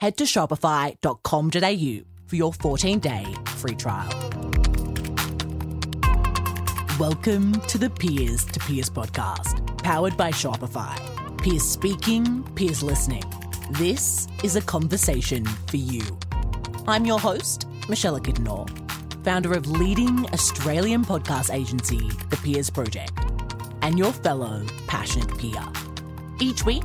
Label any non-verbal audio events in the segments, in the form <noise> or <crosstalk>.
head to shopify.com.au for your 14 day free trial. Welcome to the Peers to Peers podcast, powered by Shopify. Peers speaking, peers listening. This is a conversation for you. I'm your host, Michelle Kidnor, founder of leading Australian podcast agency, The Peers Project, and your fellow passionate peer. Each week,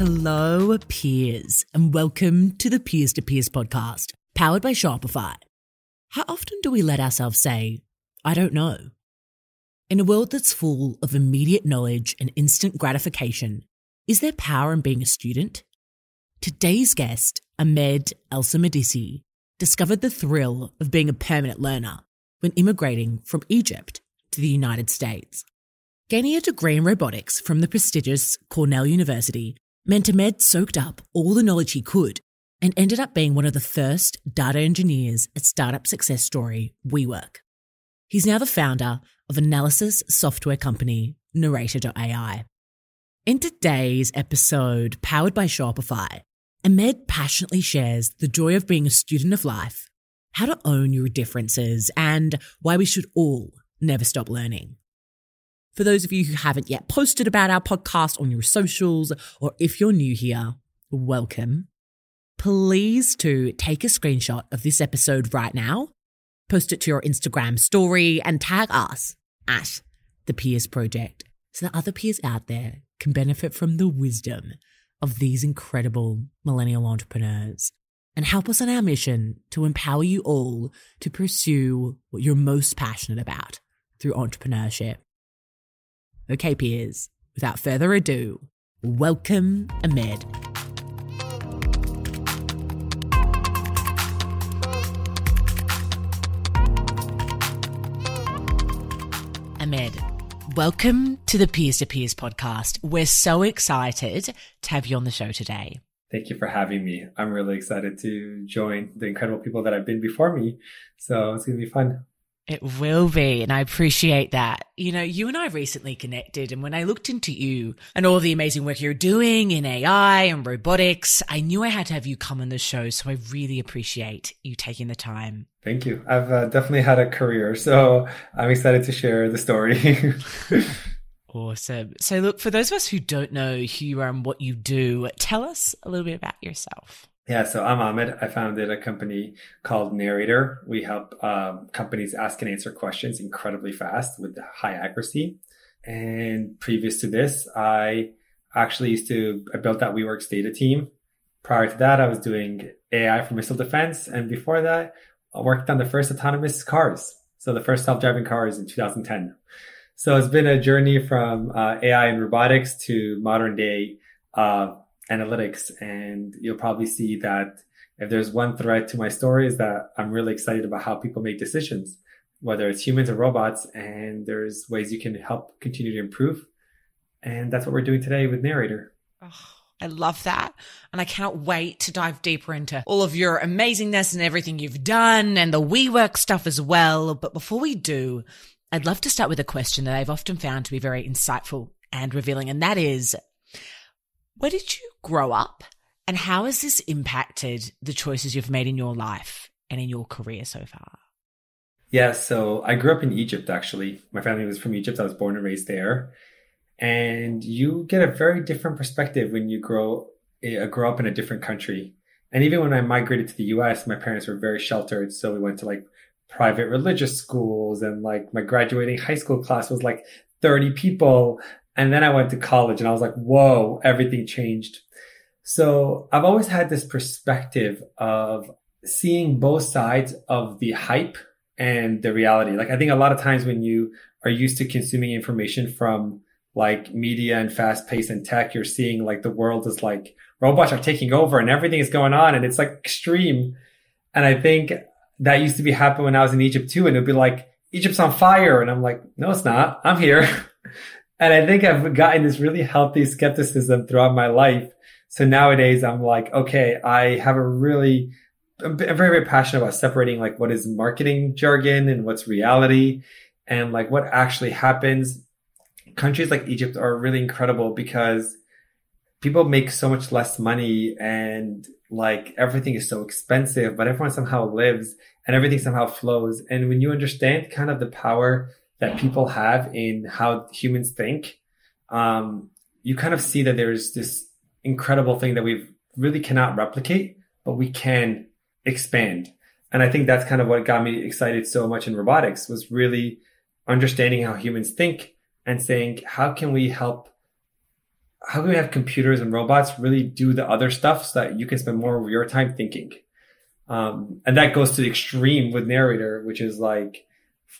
Hello, peers, and welcome to the Peers to Peers podcast, powered by Shopify. How often do we let ourselves say, I don't know? In a world that's full of immediate knowledge and instant gratification, is there power in being a student? Today's guest, Ahmed Elsamadisi, discovered the thrill of being a permanent learner when immigrating from Egypt to the United States. Gaining a degree in robotics from the prestigious Cornell University meant Ahmed soaked up all the knowledge he could and ended up being one of the first data engineers at startup success story WeWork. He's now the founder of analysis software company Narrator.ai. In today's episode, powered by Shopify, Ahmed passionately shares the joy of being a student of life, how to own your differences, and why we should all never stop learning. For those of you who haven't yet posted about our podcast on your socials, or if you're new here, welcome. Please to take a screenshot of this episode right now, post it to your Instagram story, and tag us at the Peers Project so that other peers out there can benefit from the wisdom of these incredible millennial entrepreneurs and help us on our mission to empower you all to pursue what you're most passionate about through entrepreneurship. Okay, peers, without further ado, welcome Ahmed. Ahmed, welcome to the Peers to Peers podcast. We're so excited to have you on the show today. Thank you for having me. I'm really excited to join the incredible people that have been before me. So it's going to be fun. It will be. And I appreciate that. You know, you and I recently connected. And when I looked into you and all the amazing work you're doing in AI and robotics, I knew I had to have you come on the show. So I really appreciate you taking the time. Thank you. I've uh, definitely had a career. So I'm excited to share the story. <laughs> awesome. So, look, for those of us who don't know who you are and what you do, tell us a little bit about yourself. Yeah, so I'm Ahmed. I founded a company called Narrator. We help um, companies ask and answer questions incredibly fast with high accuracy. And previous to this, I actually used to, I built that WeWorks data team. Prior to that, I was doing AI for missile defense. And before that, I worked on the first autonomous cars. So the first self-driving cars in 2010. So it's been a journey from uh, AI and robotics to modern day uh, analytics. And you'll probably see that if there's one thread to my story is that I'm really excited about how people make decisions, whether it's humans or robots. And there's ways you can help continue to improve. And that's what we're doing today with Narrator. Oh. I love that. And I cannot wait to dive deeper into all of your amazingness and everything you've done and the WeWork stuff as well. But before we do, I'd love to start with a question that I've often found to be very insightful and revealing. And that is, where did you grow up? And how has this impacted the choices you've made in your life and in your career so far? Yeah, so I grew up in Egypt actually. My family was from Egypt. I was born and raised there. And you get a very different perspective when you grow uh, grow up in a different country. And even when I migrated to the US, my parents were very sheltered. So we went to like private religious schools and like my graduating high school class was like 30 people. And then I went to college and I was like, whoa, everything changed. So I've always had this perspective of seeing both sides of the hype and the reality. Like I think a lot of times when you are used to consuming information from like media and fast pace and tech, you're seeing like the world is like robots are taking over and everything is going on and it's like extreme. And I think that used to be happening when I was in Egypt too. And it'd be like, Egypt's on fire. And I'm like, no, it's not. I'm here. <laughs> and I think I've gotten this really healthy skepticism throughout my life. So nowadays I'm like, okay, I have a really, I'm very, very passionate about separating like what is marketing jargon and what's reality and like what actually happens. Countries like Egypt are really incredible because people make so much less money and like everything is so expensive, but everyone somehow lives and everything somehow flows. And when you understand kind of the power that people have in how humans think, um, you kind of see that there's this incredible thing that we really cannot replicate, but we can expand. And I think that's kind of what got me excited so much in robotics was really understanding how humans think and saying, how can we help how can we have computers and robots really do the other stuff so that you can spend more of your time thinking? Um, and that goes to the extreme with narrator, which is like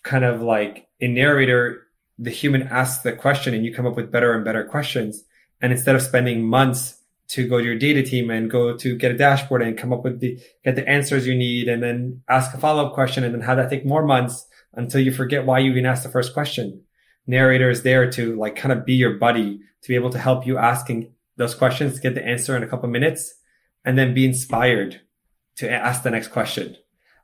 kind of like in narrator, the human asks the question and you come up with better and better questions. And instead of spending months to go to your data team and go to get a dashboard and come up with the, get the answers you need and then ask a follow up question and then have that take more months until you forget why you even asked the first question narrator is there to like kind of be your buddy to be able to help you asking those questions, get the answer in a couple minutes, and then be inspired to ask the next question.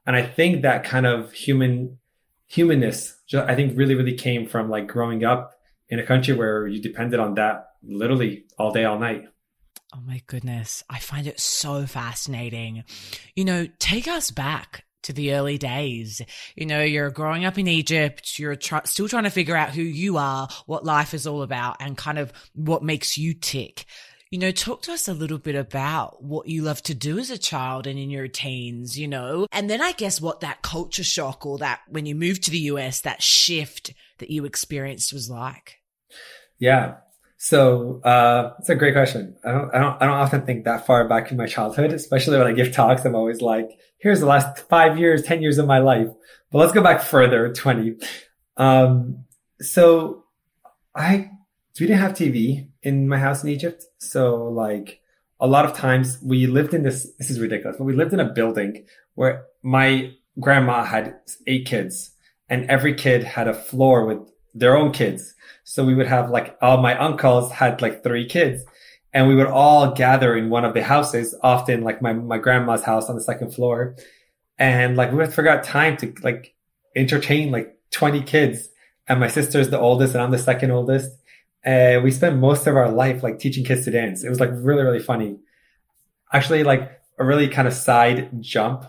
And I think that kind of human humanness, I think really, really came from like growing up in a country where you depended on that literally all day, all night. Oh my goodness. I find it so fascinating. You know, take us back to the early days. You know, you're growing up in Egypt, you're try- still trying to figure out who you are, what life is all about, and kind of what makes you tick. You know, talk to us a little bit about what you love to do as a child and in your teens, you know, and then I guess what that culture shock or that when you moved to the US, that shift that you experienced was like. Yeah. So uh, it's a great question. I don't, I don't, I don't often think that far back in my childhood, especially when I give talks. I'm always like, "Here's the last five years, ten years of my life." But let's go back further, twenty. Um, so I we didn't have TV in my house in Egypt, so like a lot of times we lived in this. This is ridiculous, but we lived in a building where my grandma had eight kids, and every kid had a floor with their own kids. So we would have like all my uncles had like three kids and we would all gather in one of the houses, often like my, my grandma's house on the second floor. And like we would forgot time to like entertain like 20 kids. And my sister's the oldest and I'm the second oldest. And we spent most of our life like teaching kids to dance. It was like really, really funny. Actually, like a really kind of side jump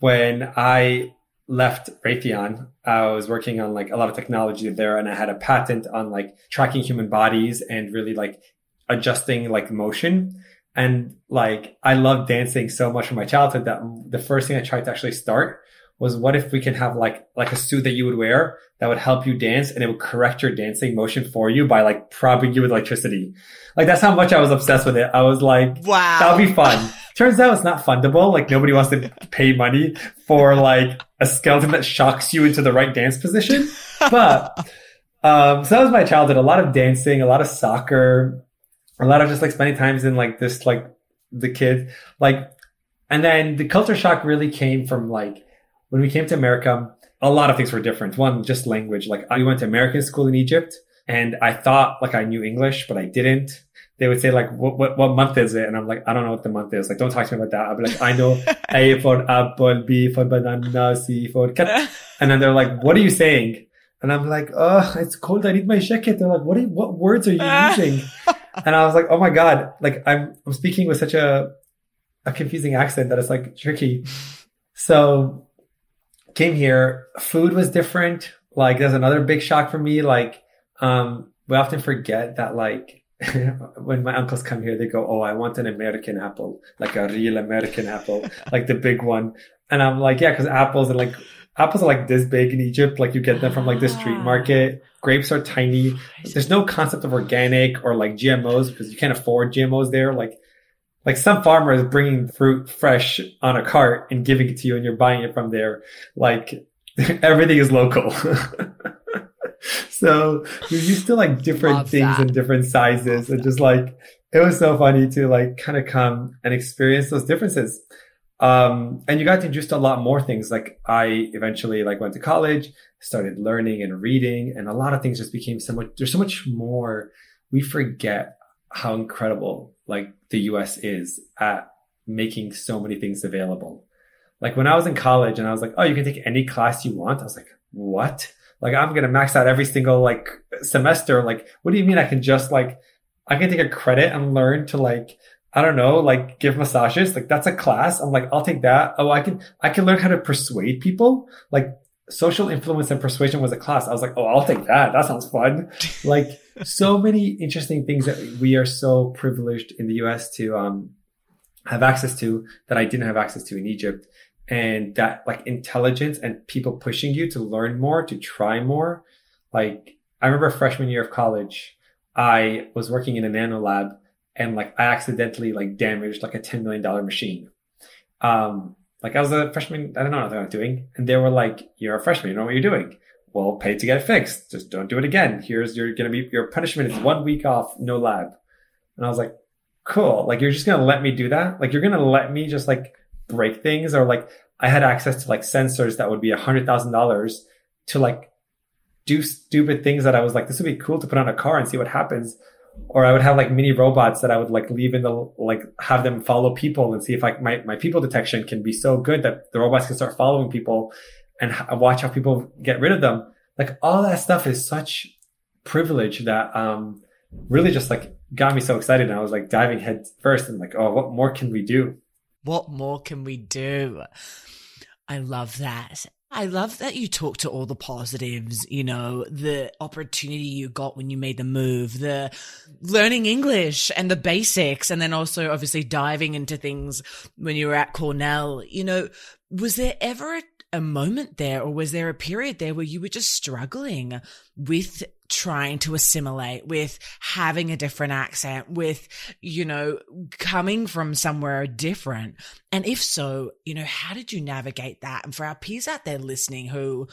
when I left Raytheon, I was working on like a lot of technology there and I had a patent on like tracking human bodies and really like adjusting like motion. And like I love dancing so much from my childhood that the first thing I tried to actually start was what if we can have like like a suit that you would wear that would help you dance and it would correct your dancing motion for you by like propping you with electricity. Like that's how much I was obsessed with it. I was like, wow, that would be fun. Turns out it's not fundable. Like nobody wants to pay money for like a skeleton that shocks you into the right dance position. But um, so that was my childhood. A lot of dancing, a lot of soccer, a lot of just like spending times in like this like the kids like, and then the culture shock really came from like when we came to America. A lot of things were different. One, just language. Like I went to American school in Egypt, and I thought like I knew English, but I didn't they would say like, what, what, what month is it? And I'm like, I don't know what the month is. Like, don't talk to me about that. I'll be like, I know <laughs> A for apple, B for banana, C for cat. <laughs> And then they're like, what are you saying? And I'm like, oh, it's cold. I need my jacket. They're like, what, are you, what words are you <laughs> using? and I was like, oh my God, like I'm, I'm speaking with such a, a confusing accent that it's like tricky. So came here, food was different. Like there's another big shock for me. Like, um, we often forget that like <laughs> when my uncles come here, they go, Oh, I want an American apple, like a real American apple, <laughs> like the big one. And I'm like, yeah, cause apples are like, apples are like this big in Egypt. Like you get them from like the street market. Grapes are tiny. There's no concept of organic or like GMOs because you can't afford GMOs there. Like, like some farmer is bringing fruit fresh on a cart and giving it to you and you're buying it from there. Like <laughs> everything is local. <laughs> so you're used to like different Love things that. and different sizes and just like, it was so funny to like kind of come and experience those differences. Um, and you got to to a lot more things. Like I eventually like went to college, started learning and reading, and a lot of things just became so much. There's so much more. We forget how incredible like the U.S. is at making so many things available. Like when I was in college and I was like, oh, you can take any class you want. I was like, what? Like I'm gonna max out every single like semester. Like, what do you mean I can just like I can take a credit and learn to like I don't know, like give massages. Like that's a class. I'm like, I'll take that. Oh, I can, I can learn how to persuade people. Like social influence and persuasion was a class. I was like, oh, I'll take that. That sounds fun. <laughs> like so many interesting things that we are so privileged in the US to, um, have access to that I didn't have access to in Egypt. And that like intelligence and people pushing you to learn more, to try more. Like I remember freshman year of college, I was working in a nano lab and like I accidentally like damaged like a $10 million machine. Um, like I was a freshman, I don't know what I was doing. And they were like, you're a freshman, you know what you're doing. Well, pay to get it fixed. Just don't do it again. Here's your to be, your punishment is one week off, no lab. And I was like, cool. Like you're just to let me do that? Like you're to let me just like break things or like I had access to like sensors that would be a hundred thousand dollars to like do stupid things that I was like, this would be cool to put on a car and see what happens or I would have like mini robots that I would like leave in the like have them follow people and see if like my my people detection can be so good that the robots can start following people and watch how people get rid of them. Like all that stuff is such privilege that um really just like got me so excited and I was like diving head first and like oh what more can we do? What more can we do? I love that. I love that you talk to all the positives, you know, the opportunity you got when you made the move, the learning English and the basics, and then also obviously diving into things when you were at Cornell. You know, was there ever a a moment there or was there a period there where you were just struggling with trying to assimilate with having a different accent with you know coming from somewhere different and if so you know how did you navigate that and for our peers out there listening who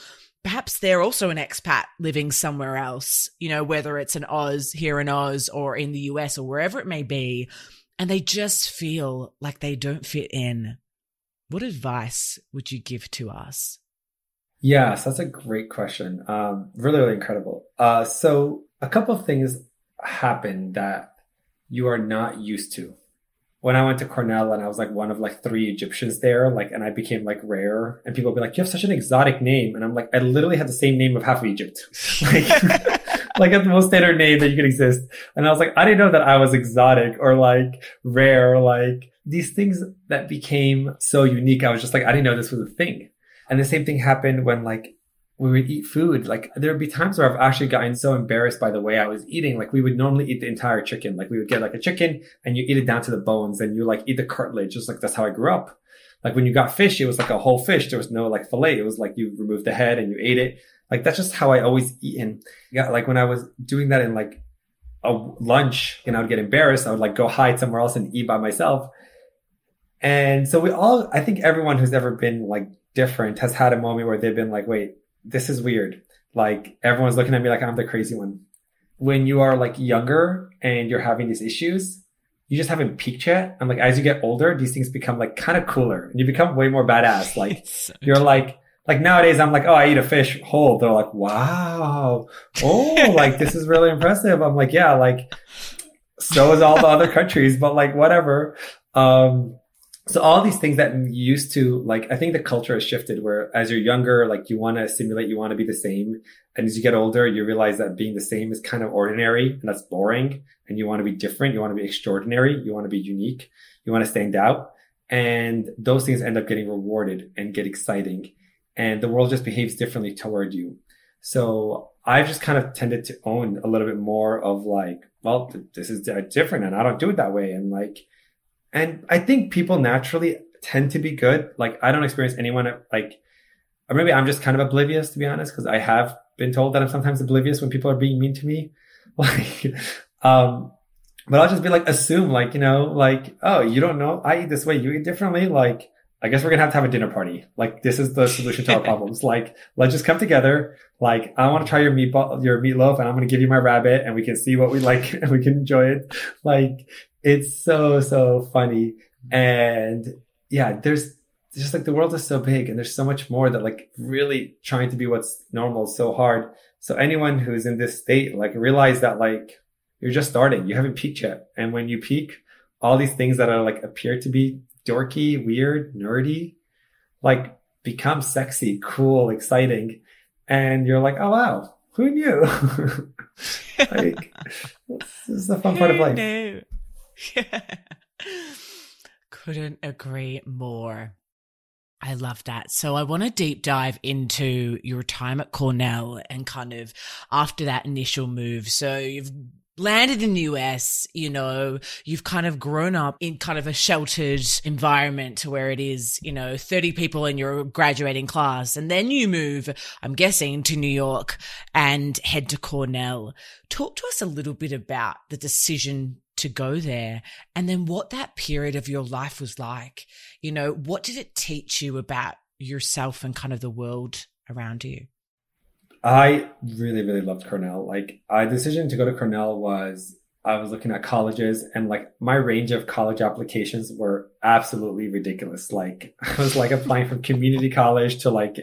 perhaps they're also an expat living somewhere else you know whether it's an oz here in oz or in the us or wherever it may be and they just feel like they don't fit in what advice would you give to us? Yes, that's a great question. Um, really, really incredible. Uh, so a couple of things happen that you are not used to. When I went to Cornell and I was like one of like three Egyptians there, like, and I became like rare and people would be like, you have such an exotic name. And I'm like, I literally had the same name of half of Egypt. <laughs> like, <laughs> like the most standard name that you could exist. And I was like, I didn't know that I was exotic or like rare, like, these things that became so unique. I was just like, I didn't know this was a thing. And the same thing happened when like we would eat food. Like there would be times where I've actually gotten so embarrassed by the way I was eating. Like we would normally eat the entire chicken. Like we would get like a chicken and you eat it down to the bones and you like eat the cartilage. Just like that's how I grew up. Like when you got fish, it was like a whole fish. There was no like fillet. It was like you removed the head and you ate it. Like that's just how I always eaten. Yeah. Like when I was doing that in like a lunch and I would get embarrassed, I would like go hide somewhere else and eat by myself. And so we all, I think everyone who's ever been like different has had a moment where they've been like, wait, this is weird. Like everyone's looking at me like I'm the crazy one. When you are like younger and you're having these issues, you just haven't peaked yet. And like as you get older, these things become like kind of cooler and you become way more badass. <laughs> Like so you're like, like nowadays I'm like, oh, I eat a fish whole. They're like, wow. Oh, <laughs> like this is really impressive. I'm like, yeah, like so is all the other countries, but like whatever. Um, so all these things that used to like i think the culture has shifted where as you're younger like you want to simulate you want to be the same. And as you get older you realize that being the same is kind of ordinary and that's boring. And you want to be different you want to be extraordinary you want to be unique you want to stand out. And those things end up getting rewarded and get exciting. And the world just behaves differently toward you. So I've just kind of tended to own a little bit more of like, well, this is different and I don't do it that way. And like, and I think people naturally tend to be good. Like I don't experience anyone like, or maybe I'm just kind of oblivious to be honest, because I have been told that I'm sometimes oblivious when people are being mean to me. <laughs> Like, um, but I'll just be like, assume like, you know, like, oh, you don't know, I eat this way, you eat differently. Like, I guess we're gonna have to have a dinner party. Like, this is the solution to our <laughs> problems. Like, let's just come together. Like, I want to try your meatball, your meatloaf, and I'm gonna give you my rabbit, and we can see what we like, <laughs> and we can enjoy it. Like, it's so so funny, and yeah, there's just like the world is so big and there's so much more that like really trying to be what's normal is so hard. So anyone who's in this state, like realize that like you're just starting. You haven't peaked yet. And when you peak, all these things that are like appear to be dorky, weird, nerdy, like become sexy, cool, exciting. And you're like, oh wow, who knew? <laughs> like this is the fun part of life. Yeah. <laughs> Couldn't agree more. I love that. So I want to deep dive into your time at Cornell and kind of after that initial move. So you've landed in the US, you know, you've kind of grown up in kind of a sheltered environment to where it is, you know, 30 people in your graduating class. And then you move, I'm guessing, to New York and head to Cornell. Talk to us a little bit about the decision to go there and then what that period of your life was like. You know, what did it teach you about yourself and kind of the world around you? I really, really loved Cornell. Like, my decision to go to Cornell was I was looking at colleges and like my range of college applications were absolutely ridiculous. Like, <laughs> I was like applying from community college to like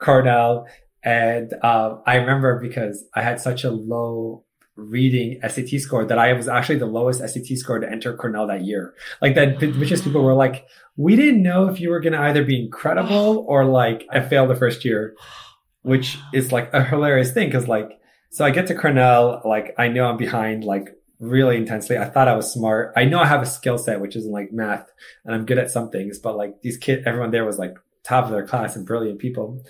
Cornell. And uh, I remember because I had such a low reading SAT score that I was actually the lowest SAT score to enter Cornell that year. Like that, which is people were like, we didn't know if you were going to either be incredible or like I failed the first year, which is like a hilarious thing. Cause like, so I get to Cornell, like I know I'm behind like really intensely. I thought I was smart. I know I have a skill set, which is in like math and I'm good at some things, but like these kids, everyone there was like top of their class and brilliant people.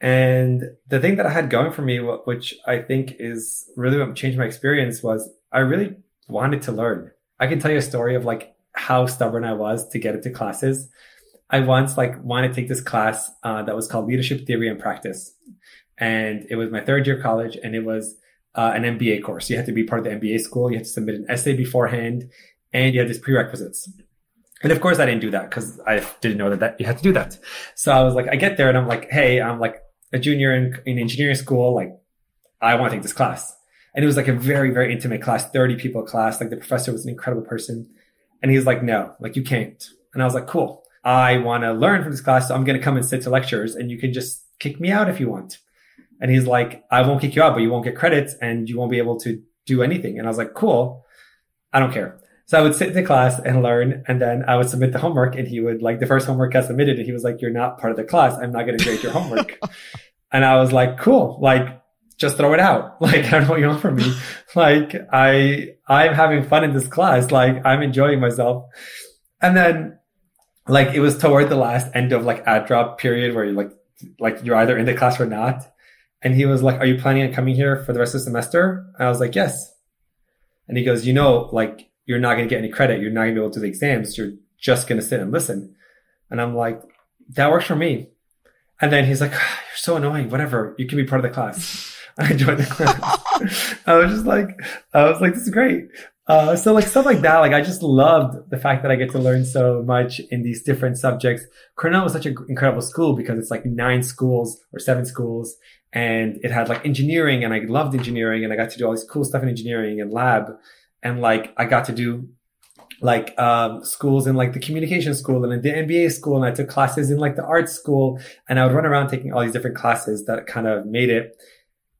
And the thing that I had going for me, which I think is really what changed my experience was I really wanted to learn. I can tell you a story of like how stubborn I was to get into classes. I once like wanted to take this class uh, that was called Leadership Theory and Practice. And it was my third year college and it was uh, an MBA course. You had to be part of the MBA school. You had to submit an essay beforehand and you had these prerequisites. And of course I didn't do that because I didn't know that, that you had to do that. So I was like, I get there and I'm like, Hey, I'm like, a junior in, in engineering school, like, I want to take this class. And it was like a very, very intimate class, 30 people class. Like the professor was an incredible person. And he was like, no, like you can't. And I was like, cool. I want to learn from this class. So I'm going to come and sit to lectures and you can just kick me out if you want. And he's like, I won't kick you out, but you won't get credits and you won't be able to do anything. And I was like, cool. I don't care. So I would sit in the class and learn, and then I would submit the homework, and he would like the first homework got submitted, and he was like, "You're not part of the class. I'm not going to grade your homework." <laughs> and I was like, "Cool, like just throw it out. <laughs> Like I don't know what you want from me. like I I'm having fun in this class. Like I'm enjoying myself." And then like it was toward the last end of like ad drop period where you like like you're either in the class or not. And he was like, "Are you planning on coming here for the rest of the semester?" And I was like, "Yes." And he goes, "You know, like." you're not going to get any credit. You're not going to be able to do the exams. You're just going to sit and listen. And I'm like, that works for me. And then he's like, oh, you're so annoying. Whatever. You can be part of the class. <laughs> I joined the class. <laughs> I was just like, I was like, this is great. Uh, so like stuff like that, like I just loved the fact that I get to learn so much in these different subjects. Cornell was such an incredible school because it's like nine schools or seven schools and it had like engineering and I loved engineering and I got to do all this cool stuff in engineering and lab and like I got to do like um, schools in like the communication school and in the MBA school, and I took classes in like the art school, and I would run around taking all these different classes that kind of made it.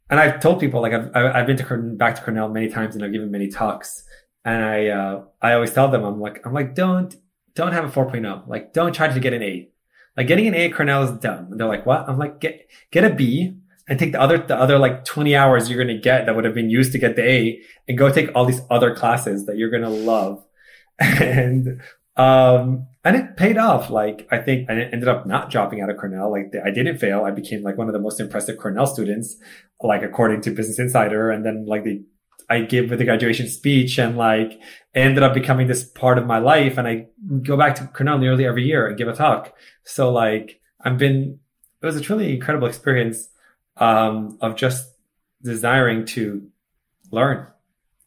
And I've told people like I've I've been to back to Cornell many times, and I've given many talks, and I uh, I always tell them I'm like I'm like don't don't have a 4.0, like don't try to get an A. Like getting an A at Cornell is dumb. And they're like, what? I'm like, get get a B, and take the other the other like 20 hours you're going to get that would have been used to get the A and go take all these other classes that you're going to love. <laughs> And Um, and it paid off. Like, I think I ended up not dropping out of Cornell. Like, I didn't fail. I became like one of the most impressive Cornell students, like according to Business Insider. And then like the, I gave with the graduation speech and like ended up becoming this part of my life. And I go back to Cornell nearly every year and give a talk. So like, I've been, it was a truly incredible experience, um, of just desiring to learn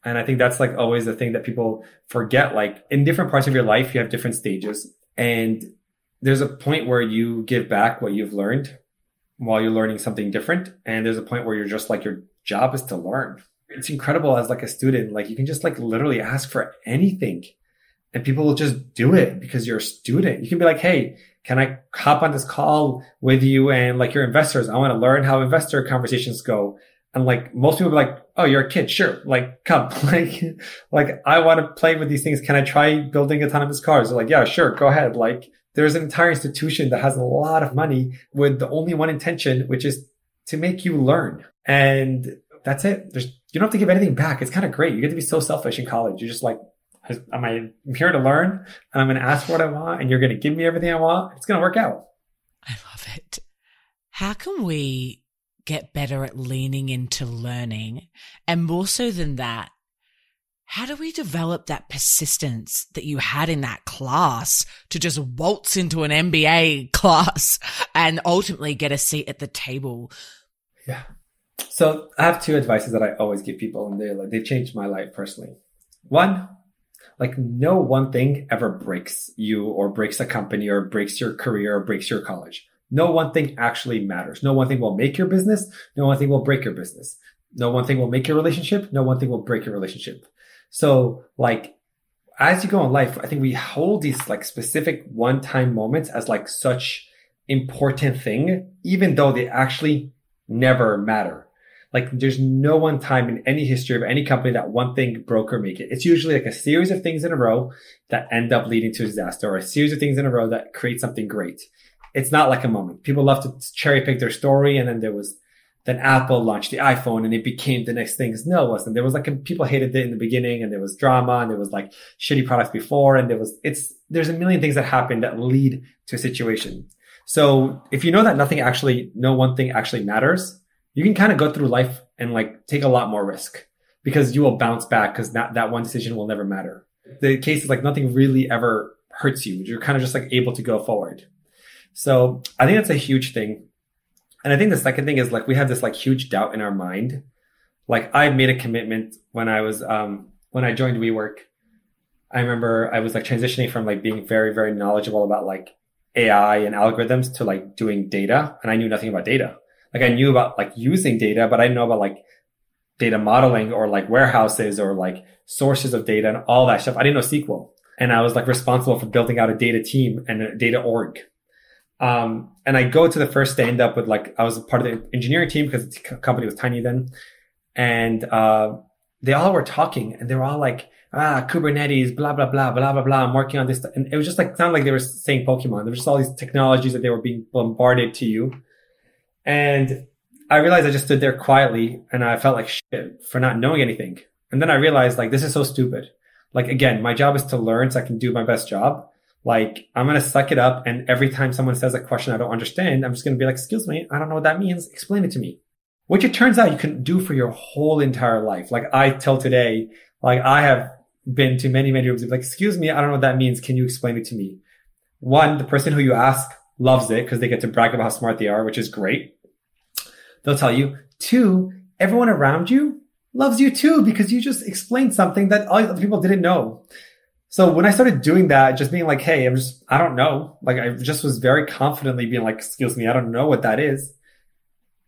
and I think that's like always the thing that people forget. Like in different parts of your life, you have different stages and there's a point where you give back what you've learned while you're learning something different. And there's a point where you're just like, your job is to learn. It's incredible as like a student, like you can just like literally ask for anything and people will just do it because you're a student. You can be like, Hey, can I hop on this call with you and like your investors? I want to learn how investor conversations go. And like most people like, oh, you're a kid. Sure. Like, come. <laughs> like, like I want to play with these things. Can I try building autonomous cars? They're like, yeah, sure. Go ahead. Like there's an entire institution that has a lot of money with the only one intention, which is to make you learn. And that's it. There's, you don't have to give anything back. It's kind of great. You get to be so selfish in college. You're just like, am I I'm here to learn and I'm going to ask for what I want and you're going to give me everything I want? It's going to work out. I love it. How can we get better at leaning into learning? And more so than that, how do we develop that persistence that you had in that class to just waltz into an MBA <laughs> class and ultimately get a seat at the table? Yeah. So I have two advices that I always give people and they like, they've changed my life personally. One, like no one thing ever breaks you or breaks a company or breaks your career or breaks your college. No one thing actually matters. No one thing will make your business. No one thing will break your business. No one thing will make your relationship. No one thing will break your relationship. So like, as you go in life, I think we hold these like specific one time moments as like such important thing, even though they actually never matter. Like there's no one time in any history of any company that one thing broke or make it. It's usually like a series of things in a row that end up leading to a disaster or a series of things in a row that create something great it's not like a moment. People love to cherry pick their story. And then there was, then Apple launched the iPhone and it became the next thing. No, it wasn't. There was like, people hated it in the beginning and there was drama and there was like shitty products before. And there was, it's, there's a million things that happen that lead to a situation. So if you know that nothing actually, no one thing actually matters, you can kind of go through life and like take a lot more risk because you will bounce back because that, that one decision will never matter. The case is like nothing really ever hurts you. You're kind of just like able to go forward. So I think that's a huge thing. And I think the second thing is like we have this like huge doubt in our mind. Like I made a commitment when I was um when I joined WeWork. I remember I was like transitioning from like being very, very knowledgeable about like AI and algorithms to like doing data. And I knew nothing about data. Like I knew about like using data, but I didn't know about like data modeling or like warehouses or like sources of data and all that stuff. I didn't know SQL. And I was like responsible for building out a data team and a data org. Um, and I go to the first stand up with like, I was part of the engineering team because the company was tiny then. And, uh, they all were talking and they were all like, ah, Kubernetes, blah, blah, blah, blah, blah, blah. I'm working on this. And it was just like, sounded like they were saying Pokemon. There was just all these technologies that they were being bombarded to you. And I realized I just stood there quietly and I felt like shit for not knowing anything. And then I realized like, this is so stupid. Like, again, my job is to learn so I can do my best job. Like, I'm going to suck it up. And every time someone says a question I don't understand, I'm just going to be like, excuse me, I don't know what that means. Explain it to me. Which it turns out you can do for your whole entire life. Like I till today, like I have been to many, many rooms like, excuse me, I don't know what that means. Can you explain it to me? One, the person who you ask loves it because they get to brag about how smart they are, which is great. They'll tell you. Two, everyone around you loves you too because you just explained something that all other people didn't know. So when I started doing that, just being like, Hey, I'm just, I don't know. Like I just was very confidently being like, excuse me, I don't know what that is.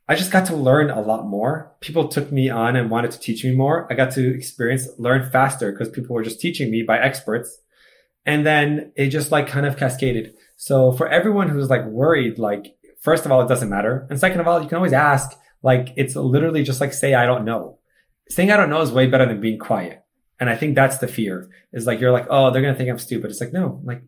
I just got to learn a lot more. People took me on and wanted to teach me more. I got to experience, learn faster because people were just teaching me by experts. And then it just like kind of cascaded. So for everyone who's like worried, like, first of all, it doesn't matter. And second of all, you can always ask, like, it's literally just like say, I don't know. Saying I don't know is way better than being quiet. And I think that's the fear is like, you're like, oh, they're going to think I'm stupid. It's like, no, like,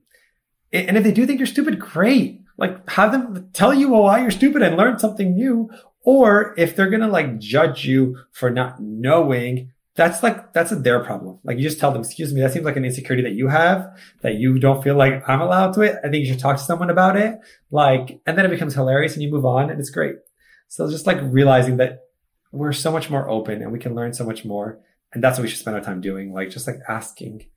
and if they do think you're stupid, great. Like have them tell you why you're stupid and learn something new. Or if they're going to like judge you for not knowing, that's like that's a their problem. Like you just tell them, excuse me, that seems like an insecurity that you have that you don't feel like I'm allowed to it. I think you should talk to someone about it. Like, and then it becomes hilarious and you move on and it's great. So just like realizing that we're so much more open and we can learn so much more. And that's what we should spend our time doing. Like just like asking,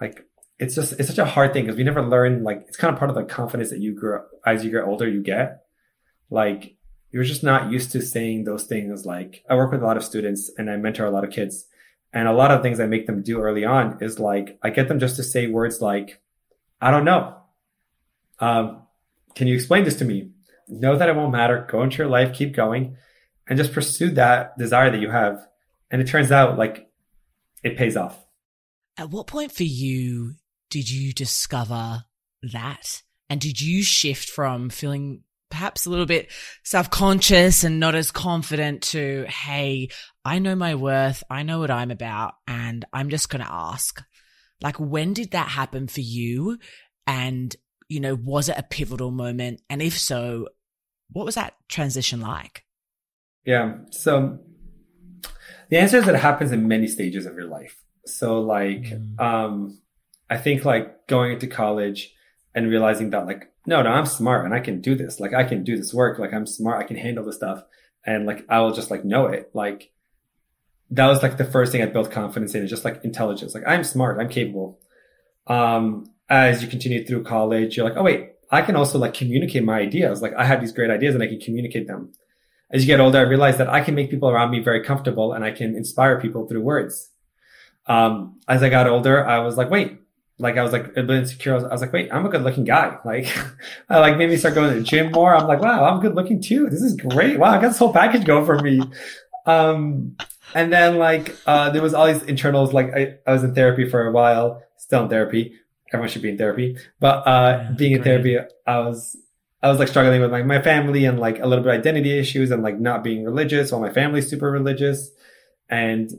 like it's just, it's such a hard thing because we never learn, like it's kind of part of the confidence that you grow as you get older, you get like, you're just not used to saying those things. Like I work with a lot of students and I mentor a lot of kids and a lot of things I make them do early on is like, I get them just to say words like, I don't know. Um, can you explain this to me? Know that it won't matter. Go into your life, keep going, and just pursue that desire that you have. And it turns out like it pays off. At what point for you did you discover that? And did you shift from feeling perhaps a little bit self-conscious and not as confident to, Hey, I know my worth. I know what I'm about and I'm just going to ask. Like, when did that happen for you? And, you know, was it a pivotal moment? And if so, what was that transition like? Yeah. So the answer is that it happens in many stages of your life. So like, mm. um, I think like going into college and realizing that like no, no, I'm smart and I can do this. Like I can do this work. Like I'm smart. I can handle this stuff. And like I will just like know it. Like that was like the first thing I built confidence in just like intelligence. Like I'm smart. I'm capable. Um, as you continue through college, you're like, oh wait, I can also like communicate my ideas. Like I have these great ideas and I can communicate them. As you get older, I realized that I can make people around me very comfortable and I can inspire people through words. Um, as I got older, I was like, wait, like I was like a bit insecure. I was, I was like, wait, I'm a good looking guy. <laughs> Like, I like made me start going to the gym more. I'm like, wow, I'm good looking too. This is great. Wow, I got this whole package going for me. Um, and then like, uh, there was all these internals. Like I, I was in therapy for a while, still in therapy. Everyone should be in therapy, but, uh, yeah, being in therapy, I was, I was like struggling with like my family and like a little bit of identity issues and like not being religious while my family's super religious. And,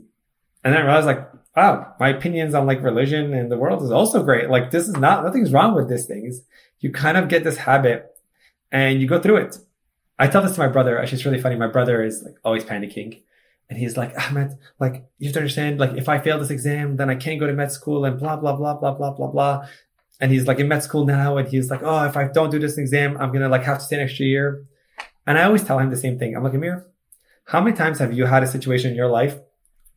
and then I realized like, wow, my opinions on like religion and the world is also great. Like this is not, nothing's wrong with these things. You kind of get this habit and you go through it. I tell this to my brother. Actually, it's really funny. My brother is like always panicking and he's like, Ahmed, like you have to understand, like if I fail this exam, then I can't go to med school and blah, blah, blah, blah, blah, blah, blah. And he's like in med school now. And he's like, Oh, if I don't do this exam, I'm going to like have to stay an extra year. And I always tell him the same thing. I'm like, Amir, how many times have you had a situation in your life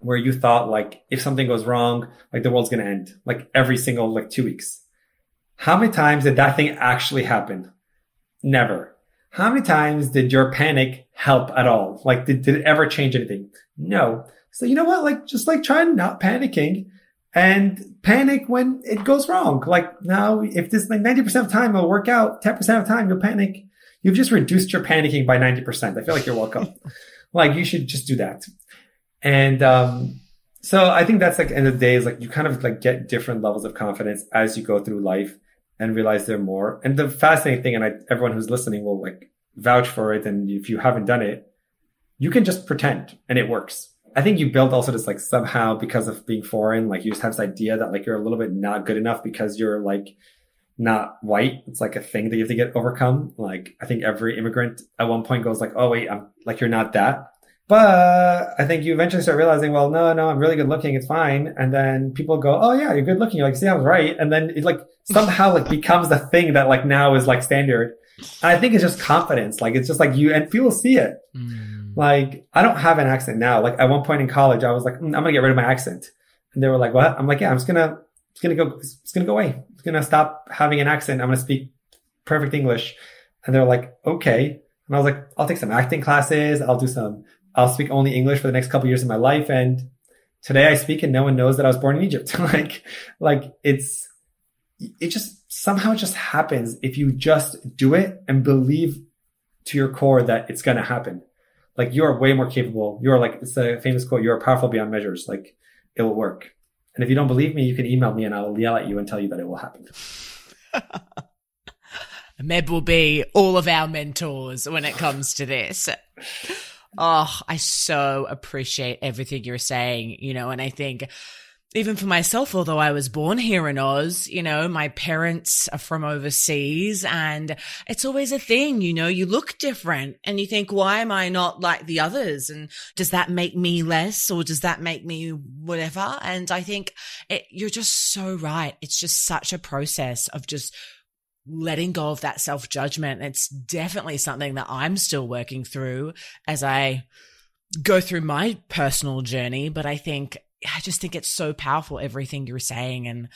where you thought like if something goes wrong, like the world's going to end, like every single like two weeks. How many times did that thing actually happen? Never. How many times did your panic help at all? Like did, did it ever change anything? No. So you know what? Like just like try not panicking and panic when it goes wrong. Like now, if this like 90% of the time will work out, 10% of time you'll panic. You've just reduced your panicking by 90%. I feel like you're welcome. <laughs> like you should just do that. And um, so I think that's like end of the day is like you kind of like get different levels of confidence as you go through life and realize there are more. And the fascinating thing, and I, everyone who's listening will like vouch for it. And if you haven't done it, you can just pretend and it works. I think you build also just like somehow because of being foreign, like you just have this idea that like you're a little bit not good enough because you're like not white. It's like a thing that you have to get overcome. Like I think every immigrant at one point goes like, Oh wait, I'm like, you're not that. But I think you eventually start realizing, well, no, no, I'm really good looking. It's fine. And then people go, oh yeah, you're good looking. You're like, see, I was right. And then it like somehow like becomes the thing that like now is like standard. And I think it's just confidence. Like it's just like you and people see it. Mm. Like I don't have an accent now. Like at one point in college, I was like, mm, I'm gonna get rid of my accent. And they were like, what? I'm like, yeah, I'm just gonna, it's gonna go, it's gonna go away. It's gonna stop having an accent. I'm gonna speak perfect English. And they're like, okay. And I was like, I'll take some acting classes. I'll do some I'll speak only English for the next couple of years of my life. And today I speak and no one knows that I was born in Egypt. <laughs> like, like it's, it just somehow just happens if you just do it and believe to your core that it's going to happen. Like you are way more capable. You're like, it's a famous quote. You are powerful beyond measures. Like it will work. And if you don't believe me, you can email me and I'll yell at you and tell you that it will happen. <laughs> Meb will be all of our mentors when it comes to this. <laughs> Oh, I so appreciate everything you're saying, you know, and I think even for myself, although I was born here in Oz, you know, my parents are from overseas and it's always a thing, you know, you look different and you think, why am I not like the others? And does that make me less or does that make me whatever? And I think it, you're just so right. It's just such a process of just letting go of that self judgment. It's definitely something that I'm still working through as I go through my personal journey, but I think I just think it's so powerful, everything you're saying. And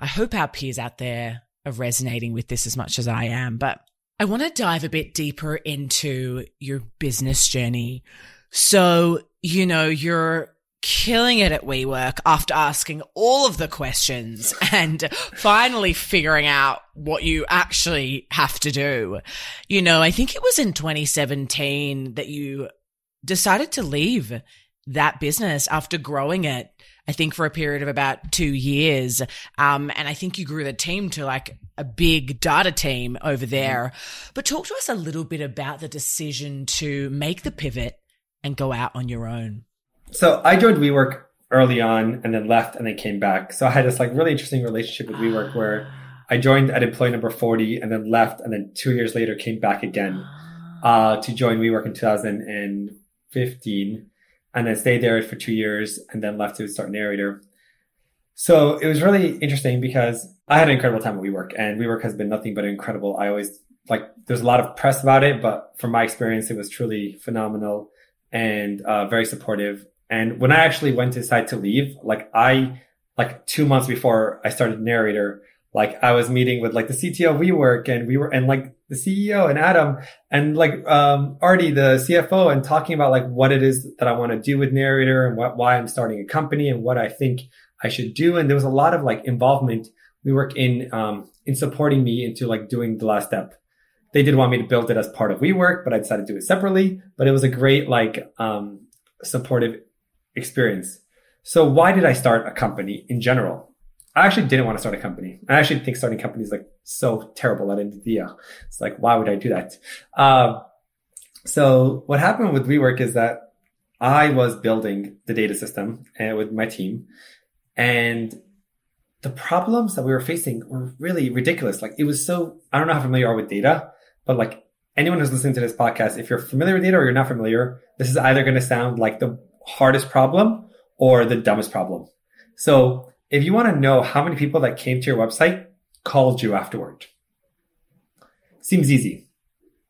I hope our peers out there are resonating with this as much as I am. But I want to dive a bit deeper into your business journey. So, you know, you're killing it at WeWork after asking all of the questions and finally figuring out what you actually have to do. You know, I think it was in 2017 that you decided to leave that business after growing it, I think for a period of about two years. Um, and I think you grew the team to like a big data team over there. But talk to us a little bit about the decision to make the pivot and go out on your own. So I joined WeWork early on and then left and then came back. So I had this like really interesting relationship with WeWork where I joined at employee number 40 and then left and then two years later came back again <gasps> uh, to join WeWork in 2015 and then stayed there for two years and then left to start Narrator. So it was really interesting because I had an incredible time at WeWork and WeWork has been nothing but incredible. I always like, there's a lot of press about it, but from my experience, it was truly phenomenal and uh, very supportive. And when I actually went decide to leave, like I, like two months before I started Narrator, like I was meeting with like the CTO of WeWork and we were, and like the CEO and Adam and like, um, Artie, the CFO and talking about like what it is that I want to do with Narrator and what, why I'm starting a company and what I think I should do. And there was a lot of like involvement. WeWork in, um, in supporting me into like doing the last step. They did want me to build it as part of WeWork, but I decided to do it separately. But it was a great, like, um, supportive experience. So why did I start a company in general? I actually didn't want to start a company. I actually think starting companies like so terrible at idea. It's like, why would I do that? Um, so what happened with WeWork is that I was building the data system uh, with my team and the problems that we were facing were really ridiculous. Like it was so, I don't know how familiar you are with data, but like anyone who's listening to this podcast, if you're familiar with data or you're not familiar, this is either going to sound like the hardest problem or the dumbest problem. So if you want to know how many people that came to your website called you afterward, seems easy.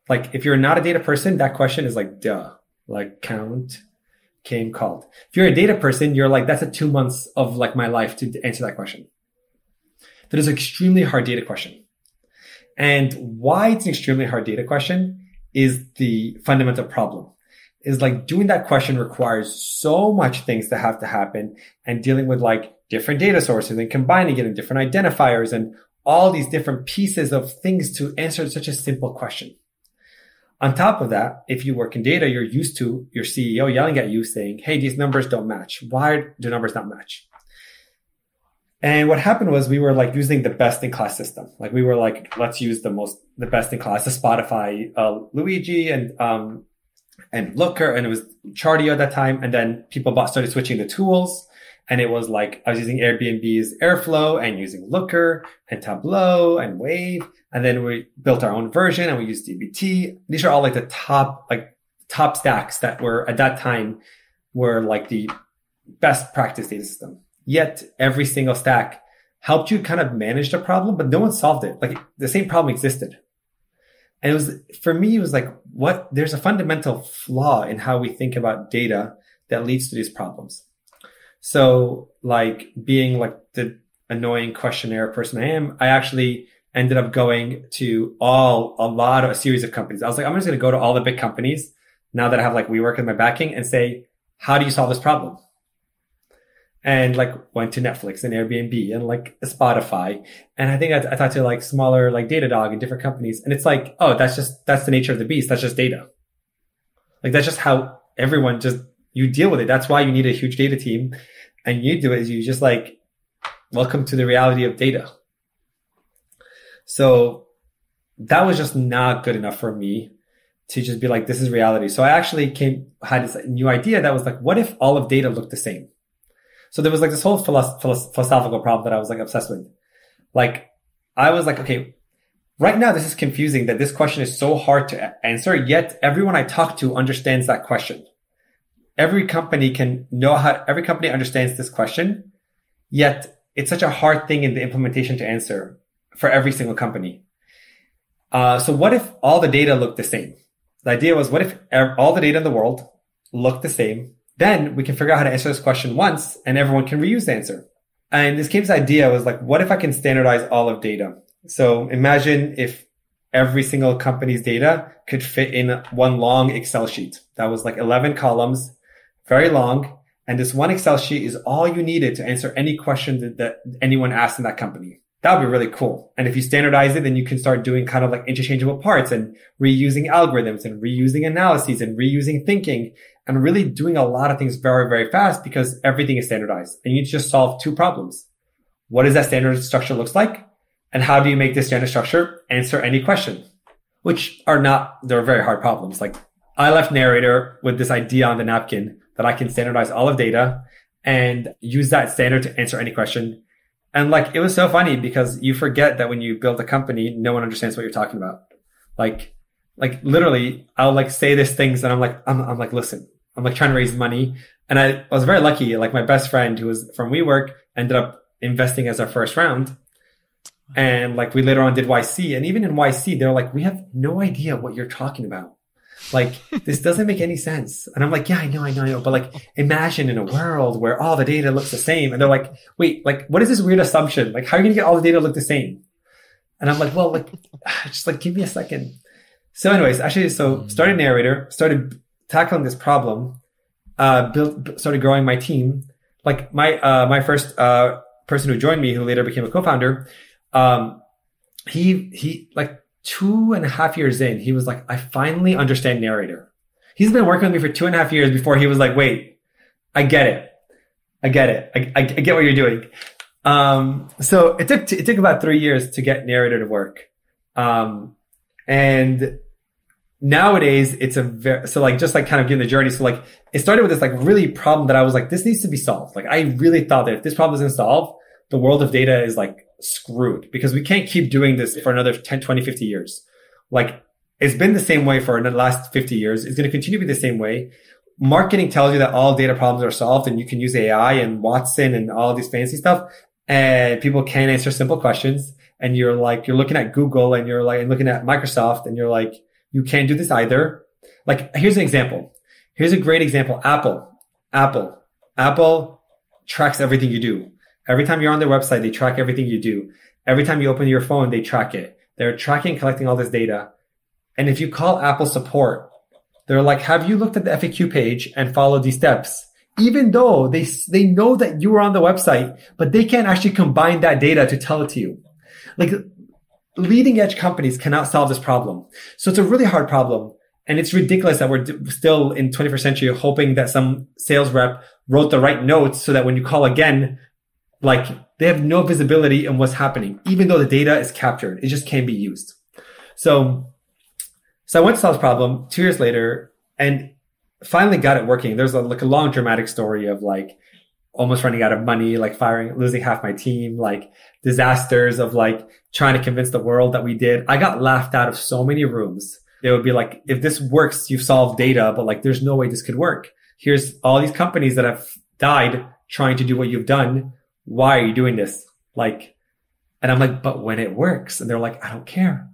Like if you're not a data person, that question is like, duh, like count, came, called. If you're a data person, you're like, that's a two months of like my life to answer that question. That is an extremely hard data question. And why it's an extremely hard data question is the fundamental problem is like doing that question requires so much things that have to happen and dealing with like different data sources and combining it and different identifiers and all these different pieces of things to answer such a simple question. On top of that, if you work in data, you're used to your CEO yelling at you saying, Hey, these numbers don't match. Why do numbers not match? And what happened was we were like using the best in class system. Like we were like, let's use the most, the best in class, the Spotify, uh, Luigi and, um, and Looker and it was Chartio at that time. And then people bought, started switching the tools. And it was like I was using Airbnb's Airflow and using Looker and Tableau and Wave. And then we built our own version and we used DBT. These are all like the top, like top stacks that were at that time were like the best practice data system. Yet every single stack helped you kind of manage the problem, but no one solved it. Like the same problem existed. And it was, for me, it was like, what, there's a fundamental flaw in how we think about data that leads to these problems. So like being like the annoying questionnaire person I am, I actually ended up going to all, a lot of a series of companies. I was like, I'm just going to go to all the big companies now that I have like WeWork in my backing and say, how do you solve this problem? And like went to Netflix and Airbnb and like Spotify. And I think I, I talked to like smaller, like Datadog and different companies. And it's like, oh, that's just, that's the nature of the beast. That's just data. Like that's just how everyone just, you deal with it. That's why you need a huge data team. And you do it is you just like, welcome to the reality of data. So that was just not good enough for me to just be like, this is reality. So I actually came, had this new idea that was like, what if all of data looked the same? So there was like this whole philosophical problem that I was like obsessed with. Like I was like, okay, right now this is confusing that this question is so hard to answer, yet everyone I talk to understands that question. Every company can know how, every company understands this question, yet it's such a hard thing in the implementation to answer for every single company. Uh, so what if all the data looked the same? The idea was, what if all the data in the world looked the same? Then we can figure out how to answer this question once and everyone can reuse the answer. And this Cape's idea was like, what if I can standardize all of data? So imagine if every single company's data could fit in one long Excel sheet. That was like 11 columns, very long. And this one Excel sheet is all you needed to answer any question that, that anyone asked in that company. That would be really cool. And if you standardize it, then you can start doing kind of like interchangeable parts and reusing algorithms and reusing analyses and reusing thinking and really doing a lot of things very, very fast because everything is standardized and you just solve two problems. What does that standard structure looks like? And how do you make this standard structure answer any question? Which are not, they're very hard problems. Like I left narrator with this idea on the napkin that I can standardize all of data and use that standard to answer any question and like, it was so funny because you forget that when you build a company, no one understands what you're talking about. Like, like literally, I'll like say these things and I'm like, I'm, I'm like, listen, I'm like trying to raise money. And I was very lucky. Like my best friend who was from WeWork ended up investing as our first round. And like we later on did YC and even in YC, they're like, we have no idea what you're talking about. Like, <laughs> this doesn't make any sense. And I'm like, yeah, I know, I know, I know. But like, imagine in a world where all the data looks the same. And they're like, wait, like, what is this weird assumption? Like, how are you going to get all the data to look the same? And I'm like, well, like, <sighs> just like, give me a second. So anyways, actually, so mm. started narrator, started tackling this problem, uh, built, started growing my team. Like my, uh, my first, uh, person who joined me, who later became a co-founder, um, he, he, like, two and a half years in, he was like, I finally understand narrator. He's been working with me for two and a half years before he was like, wait, I get it. I get it. I, I, get what you're doing. Um, so it took, it took about three years to get narrator to work. Um, and nowadays it's a very, so like, just like kind of getting the journey. So like, it started with this like really problem that I was like, this needs to be solved. Like, I really thought that if this problem isn't solved, the world of data is like screwed because we can't keep doing this for another 10, 20, 50 years. Like it's been the same way for the last 50 years. It's going to continue to be the same way. Marketing tells you that all data problems are solved and you can use AI and Watson and all these fancy stuff. And people can't answer simple questions. And you're like, you're looking at Google and you're like, and looking at Microsoft and you're like, you can't do this either. Like, here's an example. Here's a great example. Apple, Apple, Apple tracks everything you do. Every time you're on their website, they track everything you do. Every time you open your phone, they track it. They're tracking, collecting all this data. And if you call Apple support, they're like, have you looked at the FAQ page and followed these steps? Even though they, they know that you were on the website, but they can't actually combine that data to tell it to you. Like leading edge companies cannot solve this problem. So it's a really hard problem. And it's ridiculous that we're still in 21st century hoping that some sales rep wrote the right notes so that when you call again, like they have no visibility in what's happening, even though the data is captured. It just can't be used. So, so I went to solve this problem two years later and finally got it working. There's a, like a long dramatic story of like almost running out of money, like firing, losing half my team, like disasters of like trying to convince the world that we did. I got laughed out of so many rooms. They would be like, if this works, you've solved data, but like, there's no way this could work. Here's all these companies that have died trying to do what you've done why are you doing this? Like, and I'm like, but when it works, and they're like, I don't care.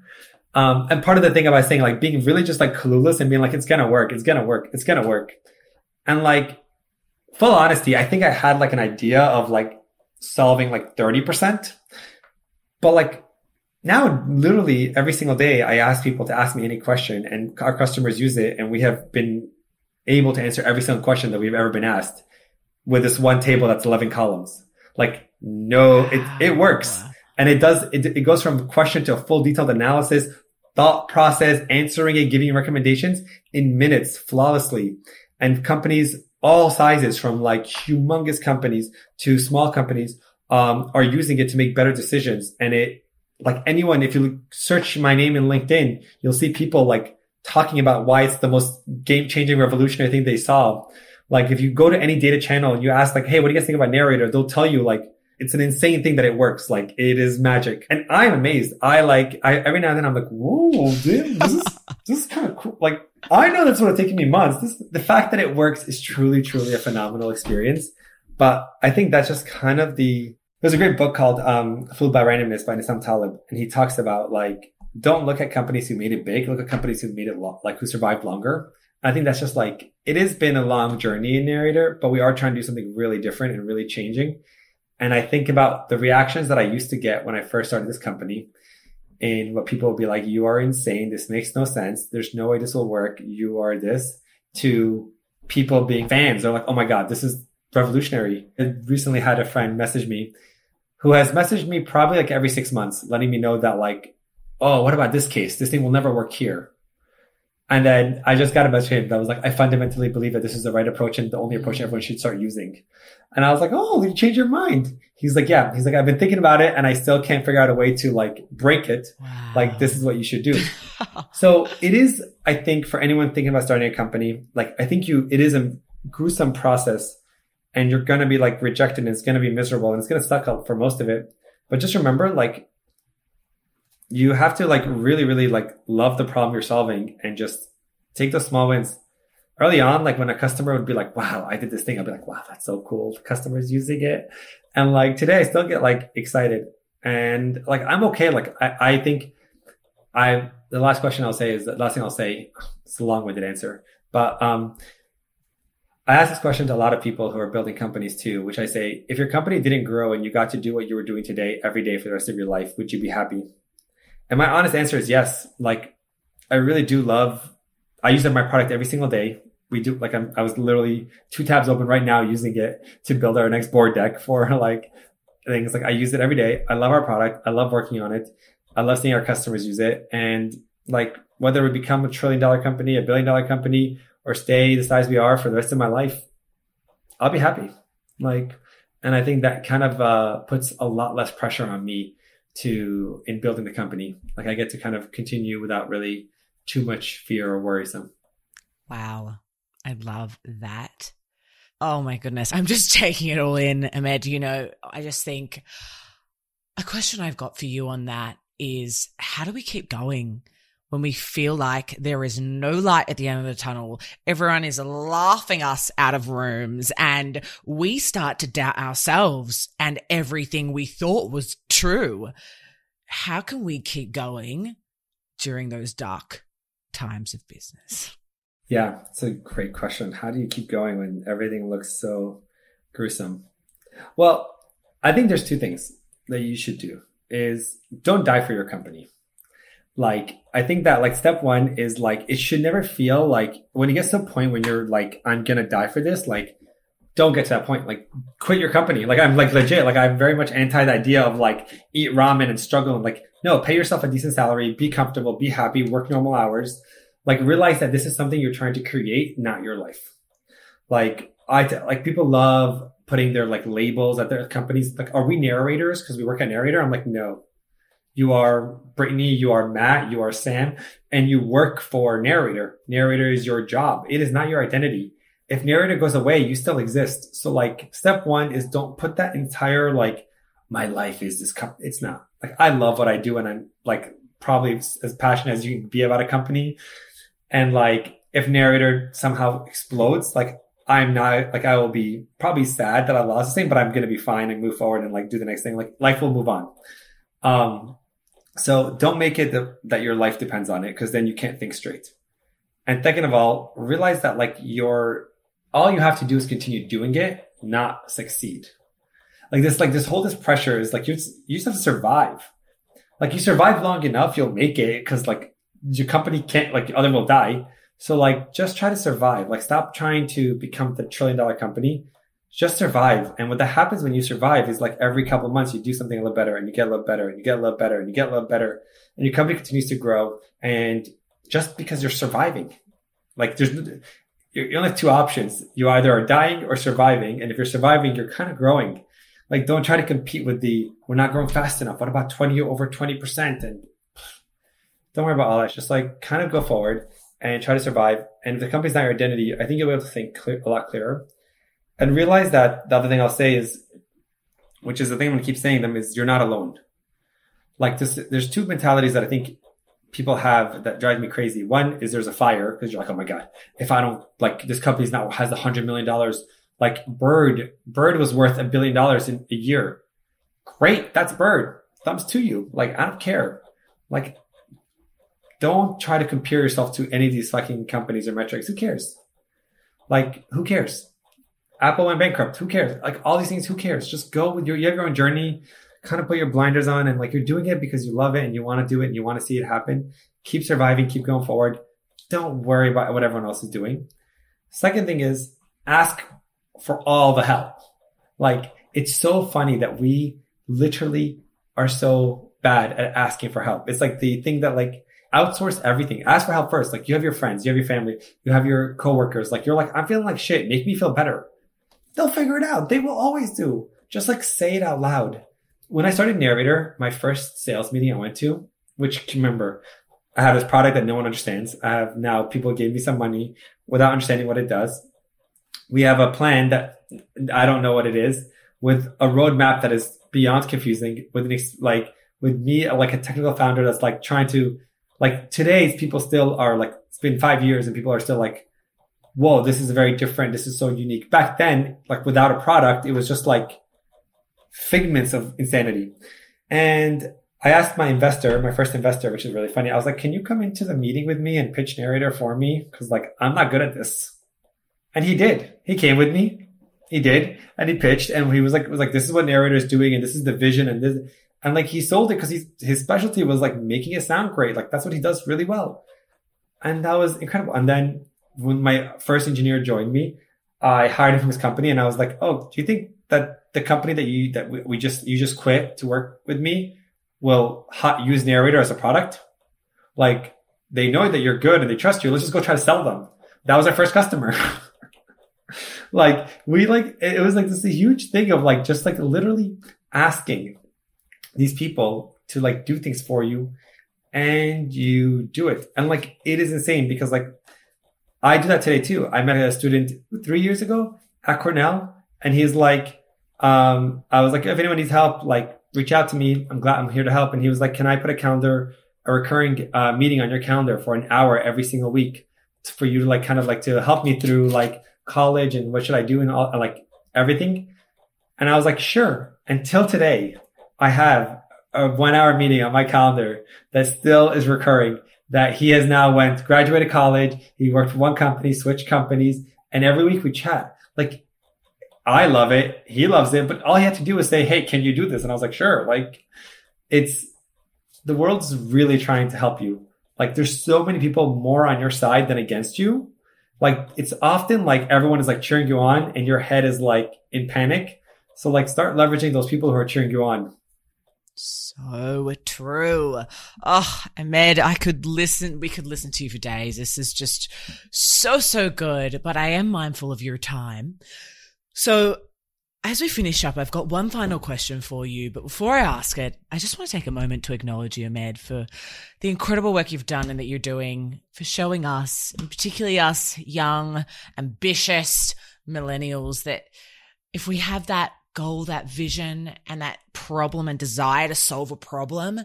Um, and part of the thing about saying like being really just like clueless and being like, it's gonna work, it's gonna work, it's gonna work. And like, full honesty, I think I had like an idea of like solving like 30%. But like now literally every single day I ask people to ask me any question and our customers use it and we have been able to answer every single question that we've ever been asked with this one table that's 11 columns. Like, no, it, it works. And it does, it, it goes from question to a full detailed analysis, thought process, answering it, giving recommendations in minutes flawlessly. And companies, all sizes from like humongous companies to small companies, um, are using it to make better decisions. And it, like anyone, if you search my name in LinkedIn, you'll see people like talking about why it's the most game changing revolutionary thing they saw Like if you go to any data channel and you ask like, Hey, what do you guys think about narrator? They'll tell you like, it's an insane thing that it works. Like it is magic. And I'm amazed. I like, I, every now and then I'm like, whoa, dude, this is, <laughs> this is kind of cool. Like I know that's would have taken me months. This, the fact that it works is truly, truly a phenomenal experience. But I think that's just kind of the, there's a great book called, um, Fooled by Randomness by Nassim Taleb. And he talks about like, don't look at companies who made it big. Look at companies who made it lo- like who survived longer. I think that's just like, it has been a long journey in narrator, but we are trying to do something really different and really changing. And I think about the reactions that I used to get when I first started this company and what people will be like, you are insane. This makes no sense. There's no way this will work. You are this to people being fans. They're like, oh my God, this is revolutionary. I recently had a friend message me who has messaged me probably like every six months, letting me know that like, oh, what about this case? This thing will never work here. And then I just got a message him that was like, I fundamentally believe that this is the right approach and the only approach mm. everyone should start using. And I was like, Oh, you changed your mind. He's like, yeah. He's like, I've been thinking about it and I still can't figure out a way to like break it. Wow. Like this is what you should do. <laughs> so it is, I think for anyone thinking about starting a company, like I think you, it is a gruesome process and you're going to be like rejected and it's going to be miserable and it's going to suck up for most of it. But just remember, like you have to like really, really like love the problem you're solving and just take those small wins. Early on, like when a customer would be like, wow, I did this thing, I'd be like, wow, that's so cool. The customer's using it. And like today, I still get like excited and like I'm okay. Like I, I think I, the last question I'll say is the last thing I'll say, it's a long winded answer, but, um, I ask this question to a lot of people who are building companies too, which I say, if your company didn't grow and you got to do what you were doing today every day for the rest of your life, would you be happy? And my honest answer is yes. Like, I really do love, I use my product every single day. We do, like, I'm, I was literally two tabs open right now using it to build our next board deck for <laughs> like things. Like, I use it every day. I love our product. I love working on it. I love seeing our customers use it. And like, whether we become a trillion dollar company, a billion dollar company, or stay the size we are for the rest of my life, I'll be happy. Like, and I think that kind of uh, puts a lot less pressure on me to in building the company. Like I get to kind of continue without really too much fear or worrisome. Wow. I love that. Oh my goodness. I'm just <laughs> taking it all in, Ahmed. You know, I just think a question I've got for you on that is how do we keep going? When we feel like there is no light at the end of the tunnel, everyone is laughing us out of rooms and we start to doubt ourselves and everything we thought was true. How can we keep going during those dark times of business? Yeah, it's a great question. How do you keep going when everything looks so gruesome? Well, I think there's two things that you should do is don't die for your company like I think that like step one is like it should never feel like when it gets to a point when you're like I'm gonna die for this like don't get to that point. Like quit your company. Like I'm like legit. Like I'm very much anti the idea of like eat ramen and struggle. And like no pay yourself a decent salary be comfortable be happy work normal hours. Like realize that this is something you're trying to create not your life. Like I like people love putting their like labels at their companies. Like are we narrators? Because we work at narrator. I'm like no you are Brittany, you are Matt, you are Sam, and you work for narrator. Narrator is your job. It is not your identity. If narrator goes away, you still exist. So like step one is don't put that entire like my life is this company. It's not like I love what I do and I'm like probably as passionate as you can be about a company. And like if narrator somehow explodes, like I'm not like I will be probably sad that I lost this thing, but I'm gonna be fine and move forward and like do the next thing. Like life will move on. Um, so don't make it the, that your life depends on it because then you can't think straight. And second of all, realize that like your, all you have to do is continue doing it, not succeed. Like this, like this whole, this pressure is like you just, you just have to survive. Like you survive long enough, you'll make it because like your company can't, like other will die. So like just try to survive. Like stop trying to become the trillion dollar company just survive. And what that happens when you survive is like every couple of months you do something a little better and you get a little better and you get a little better and you get a little better and your company continues to grow. And just because you're surviving, like there's, you only have two options. You either are dying or surviving. And if you're surviving, you're kind of growing. Like don't try to compete with the, we're not growing fast enough. What about 20 over 20%? And don't worry about all that. Just like kind of go forward and try to survive. And if the company's not your identity, I think you'll be able to think clear, a lot clearer and realize that the other thing I'll say is, which is the thing I'm going to keep saying them is you're not alone. Like this, there's two mentalities that I think people have that drive me crazy. One is there's a fire because you're like, oh my god, if I don't like this company's not has a hundred million dollars. Like Bird, Bird was worth a billion dollars in a year. Great, that's Bird. Thumbs to you. Like I don't care. Like don't try to compare yourself to any of these fucking companies or metrics. Who cares? Like who cares? Apple went bankrupt. Who cares? Like all these things, who cares? Just go with your you have your own journey. Kind of put your blinders on and like you're doing it because you love it and you want to do it and you want to see it happen. Keep surviving, keep going forward. Don't worry about what everyone else is doing. Second thing is ask for all the help. Like it's so funny that we literally are so bad at asking for help. It's like the thing that like outsource everything. Ask for help first. Like you have your friends, you have your family, you have your coworkers. Like you're like, I'm feeling like shit. Make me feel better. They'll figure it out. They will always do. Just like say it out loud. When I started Narrator, my first sales meeting I went to, which remember, I have this product that no one understands. I have now people gave me some money without understanding what it does. We have a plan that I don't know what it is with a roadmap that is beyond confusing with an ex- like with me like a technical founder that's like trying to like today's people still are like it's been five years and people are still like whoa this is very different. This is so unique. Back then like without a product it was just like figments of insanity. And i asked my investor my first investor which is really funny i was like can you come into the meeting with me and pitch narrator for me? Because like i'm not good at this. And he did. He came with me. He did. And he pitched. And he was like was like this is what narrator is doing and this is the vision and this and like he sold it because he's his specialty was like making it sound great. Like that's what he does really well. And that was incredible. And then when my first engineer joined me, I hired him from his company and I was like, Oh, do you think that the company that you, that we, we just, you just quit to work with me will hot, use narrator as a product? Like they know that you're good and they trust you. Let's just go try to sell them. That was our first customer. <laughs> like we like, it was like this huge thing of like, just like literally asking these people to like do things for you and you do it. And like it is insane because like I do that today too. I met a student three years ago at Cornell and he's like, um, I was like, if anyone needs help, like reach out to me. I'm glad I'm here to help. And he was like, can I put a calendar, a recurring uh, meeting on your calendar for an hour every single week for you to like kind of like to help me through like college and what should I do and all like everything. And I was like, sure. Until today, I have a one hour meeting on my calendar that still is recurring that he has now went, graduated college. He worked for one company, switched companies, and every week we chat. Like, I love it. He loves it. But all he had to do was say, Hey, can you do this? And I was like, sure. Like, it's the world's really trying to help you. Like, there's so many people more on your side than against you. Like, it's often like everyone is like cheering you on and your head is like in panic. So, like, start leveraging those people who are cheering you on so true. Oh, Ahmed, I could listen, we could listen to you for days. This is just so, so good, but I am mindful of your time. So as we finish up, I've got one final question for you, but before I ask it, I just want to take a moment to acknowledge you, Ahmed, for the incredible work you've done and that you're doing for showing us, and particularly us young, ambitious millennials, that if we have that goal, that vision, and that problem and desire to solve a problem,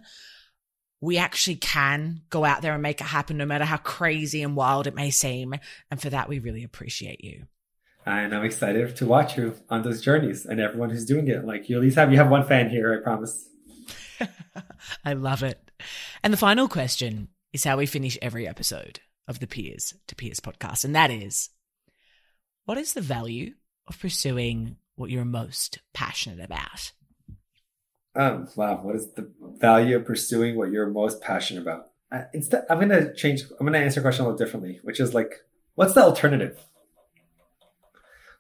we actually can go out there and make it happen no matter how crazy and wild it may seem. And for that, we really appreciate you. And I'm excited to watch you on those journeys and everyone who's doing it. Like you at least have you have one fan here, I promise. <laughs> I love it. And the final question is how we finish every episode of the Peers to Peers podcast. And that is what is the value of pursuing what you're most passionate about? Um, wow, what is the value of pursuing what you're most passionate about? Uh, instead, I'm going to change. I'm going to answer a question a little differently, which is like, what's the alternative?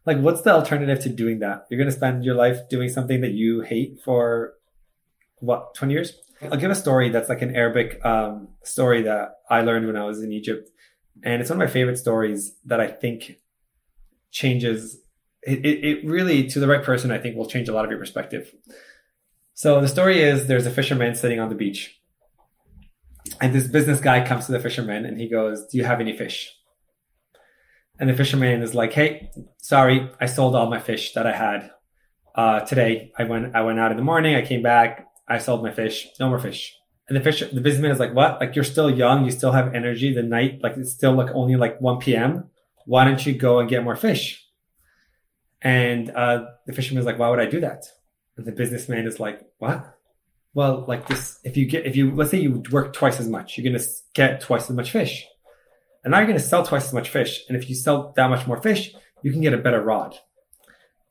Like, what's the alternative to doing that? You're going to spend your life doing something that you hate for what, 20 years? I'll give a story that's like an Arabic um, story that I learned when I was in Egypt. And it's one of my favorite stories that I think changes it, it really, to the right person, I think will change a lot of your perspective. So the story is there's a fisherman sitting on the beach And this business guy comes to the fisherman and he goes, Do you have any fish? And the fisherman is like, Hey, sorry, I sold all my fish that I had. Uh, today I went, I went out in the morning. I came back. I sold my fish. No more fish. And the fish, the businessman is like, what? Like you're still young. You still have energy. The night, like it's still like only like 1 p.m. Why don't you go and get more fish? And, uh, the fisherman is like, why would I do that? And the businessman is like, what? Well, like this, if you get, if you, let's say you work twice as much, you're going to get twice as much fish. And now you're going to sell twice as much fish. And if you sell that much more fish, you can get a better rod.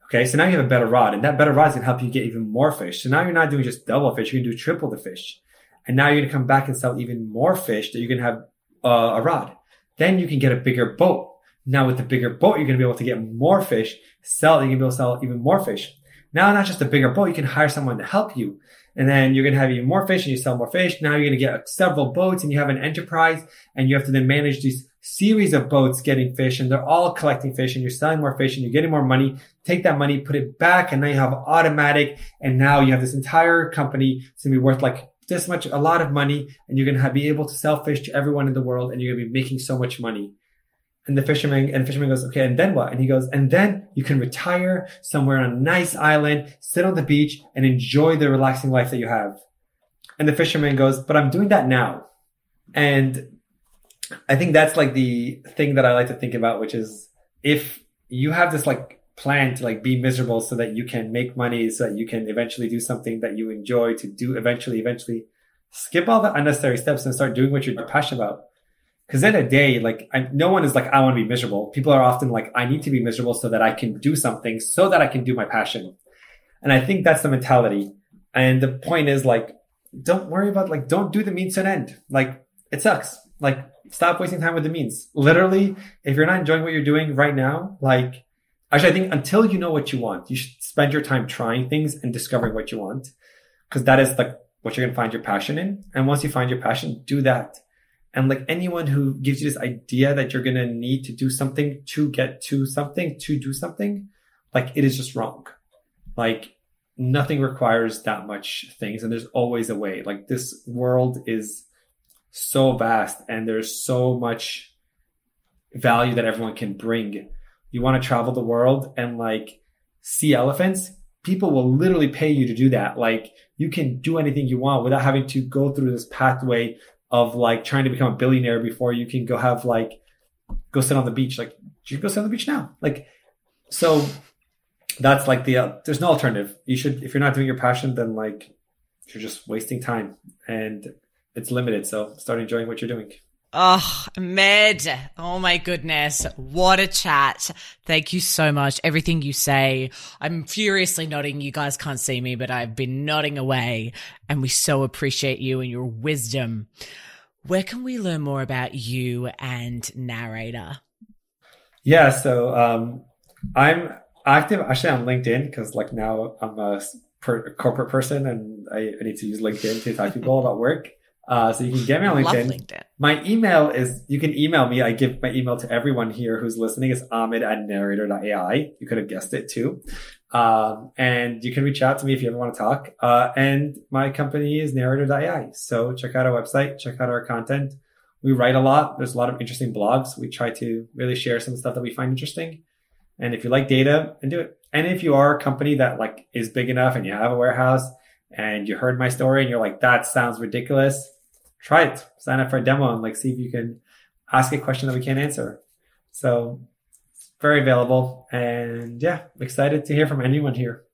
Okay. So now you have a better rod and that better rod is going to help you get even more fish. So now you're not doing just double fish. You're going to do triple the fish. And now you're going to come back and sell even more fish that you're going to have uh, a rod. Then you can get a bigger boat. Now with the bigger boat, you're going to be able to get more fish, sell, you're going to be able to sell even more fish. Now, not just a bigger boat, you can hire someone to help you. And then you're going to have even more fish and you sell more fish. Now you're going to get several boats and you have an enterprise and you have to then manage these series of boats getting fish and they're all collecting fish and you're selling more fish and you're getting more money. Take that money, put it back and now you have automatic and now you have this entire company. It's going to be worth like this much, a lot of money, and you're going to be able to sell fish to everyone in the world, and you're going to be making so much money. And the fisherman, and the fisherman goes, okay, and then what? And he goes, and then you can retire somewhere on a nice island, sit on the beach, and enjoy the relaxing life that you have. And the fisherman goes, but I'm doing that now. And I think that's like the thing that I like to think about, which is if you have this like plan to like be miserable so that you can make money so that you can eventually do something that you enjoy to do eventually eventually skip all the unnecessary steps and start doing what you're passionate about because in a day like I, no one is like i want to be miserable people are often like i need to be miserable so that i can do something so that i can do my passion and i think that's the mentality and the point is like don't worry about like don't do the means to an end like it sucks like stop wasting time with the means literally if you're not enjoying what you're doing right now like Actually, I think until you know what you want, you should spend your time trying things and discovering what you want. Cause that is like what you're going to find your passion in. And once you find your passion, do that. And like anyone who gives you this idea that you're going to need to do something to get to something, to do something, like it is just wrong. Like nothing requires that much things. And there's always a way. Like this world is so vast and there's so much value that everyone can bring you want to travel the world and like see elephants, people will literally pay you to do that. Like you can do anything you want without having to go through this pathway of like trying to become a billionaire before you can go have like go sit on the beach. Like you go sit on the beach now. Like so that's like the uh, there's no alternative. You should if you're not doing your passion, then like you're just wasting time and it's limited. So start enjoying what you're doing. Oh, Med. Oh my goodness. What a chat. Thank you so much. Everything you say. I'm furiously nodding. You guys can't see me, but I've been nodding away and we so appreciate you and your wisdom. Where can we learn more about you and narrator? Yeah. So, um, I'm active actually on LinkedIn because like now I'm a per- corporate person and I, I need to use LinkedIn to talk to people <laughs> about work. Uh, so you can get me on LinkedIn. LinkedIn. My email is, you can email me. I give my email to everyone here who's listening. It's Ahmed at narrator.ai. You could have guessed it too. Um, and you can reach out to me if you ever want to talk. Uh, and my company is narrator.ai. So check out our website, check out our content. We write a lot. There's a lot of interesting blogs. We try to really share some stuff that we find interesting. And if you like data and do it. And if you are a company that like is big enough and you have a warehouse and you heard my story and you're like, that sounds ridiculous, try it. Sign up for a demo and like see if you can ask a question that we can't answer. So very available. And yeah, excited to hear from anyone here.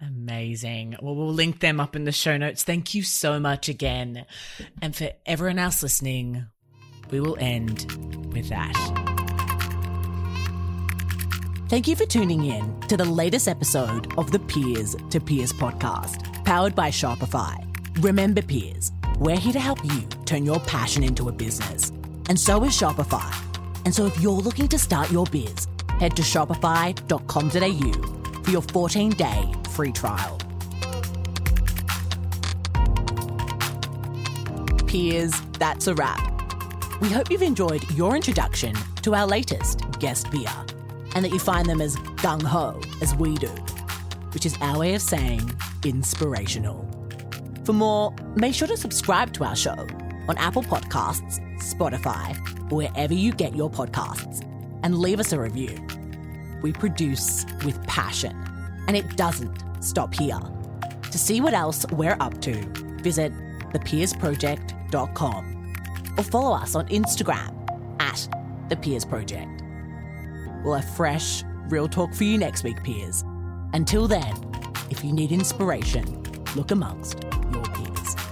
Amazing. Well, we'll link them up in the show notes. Thank you so much again. And for everyone else listening, we will end with that. Thank you for tuning in to the latest episode of the Peers to Peers podcast powered by Shopify. Remember, peers, we're here to help you turn your passion into a business. And so is Shopify. And so if you're looking to start your biz, head to shopify.com.au for your 14 day free trial. Peers, that's a wrap. We hope you've enjoyed your introduction to our latest guest beer and that you find them as gung ho as we do, which is our way of saying inspirational. For more, make sure to subscribe to our show on Apple Podcasts, Spotify, or wherever you get your podcasts, and leave us a review. We produce with passion, and it doesn't stop here. To see what else we're up to, visit thepeersproject.com or follow us on Instagram at the Peers Project. We'll have fresh, real talk for you next week, peers. Until then, if you need inspiration, look amongst your peers.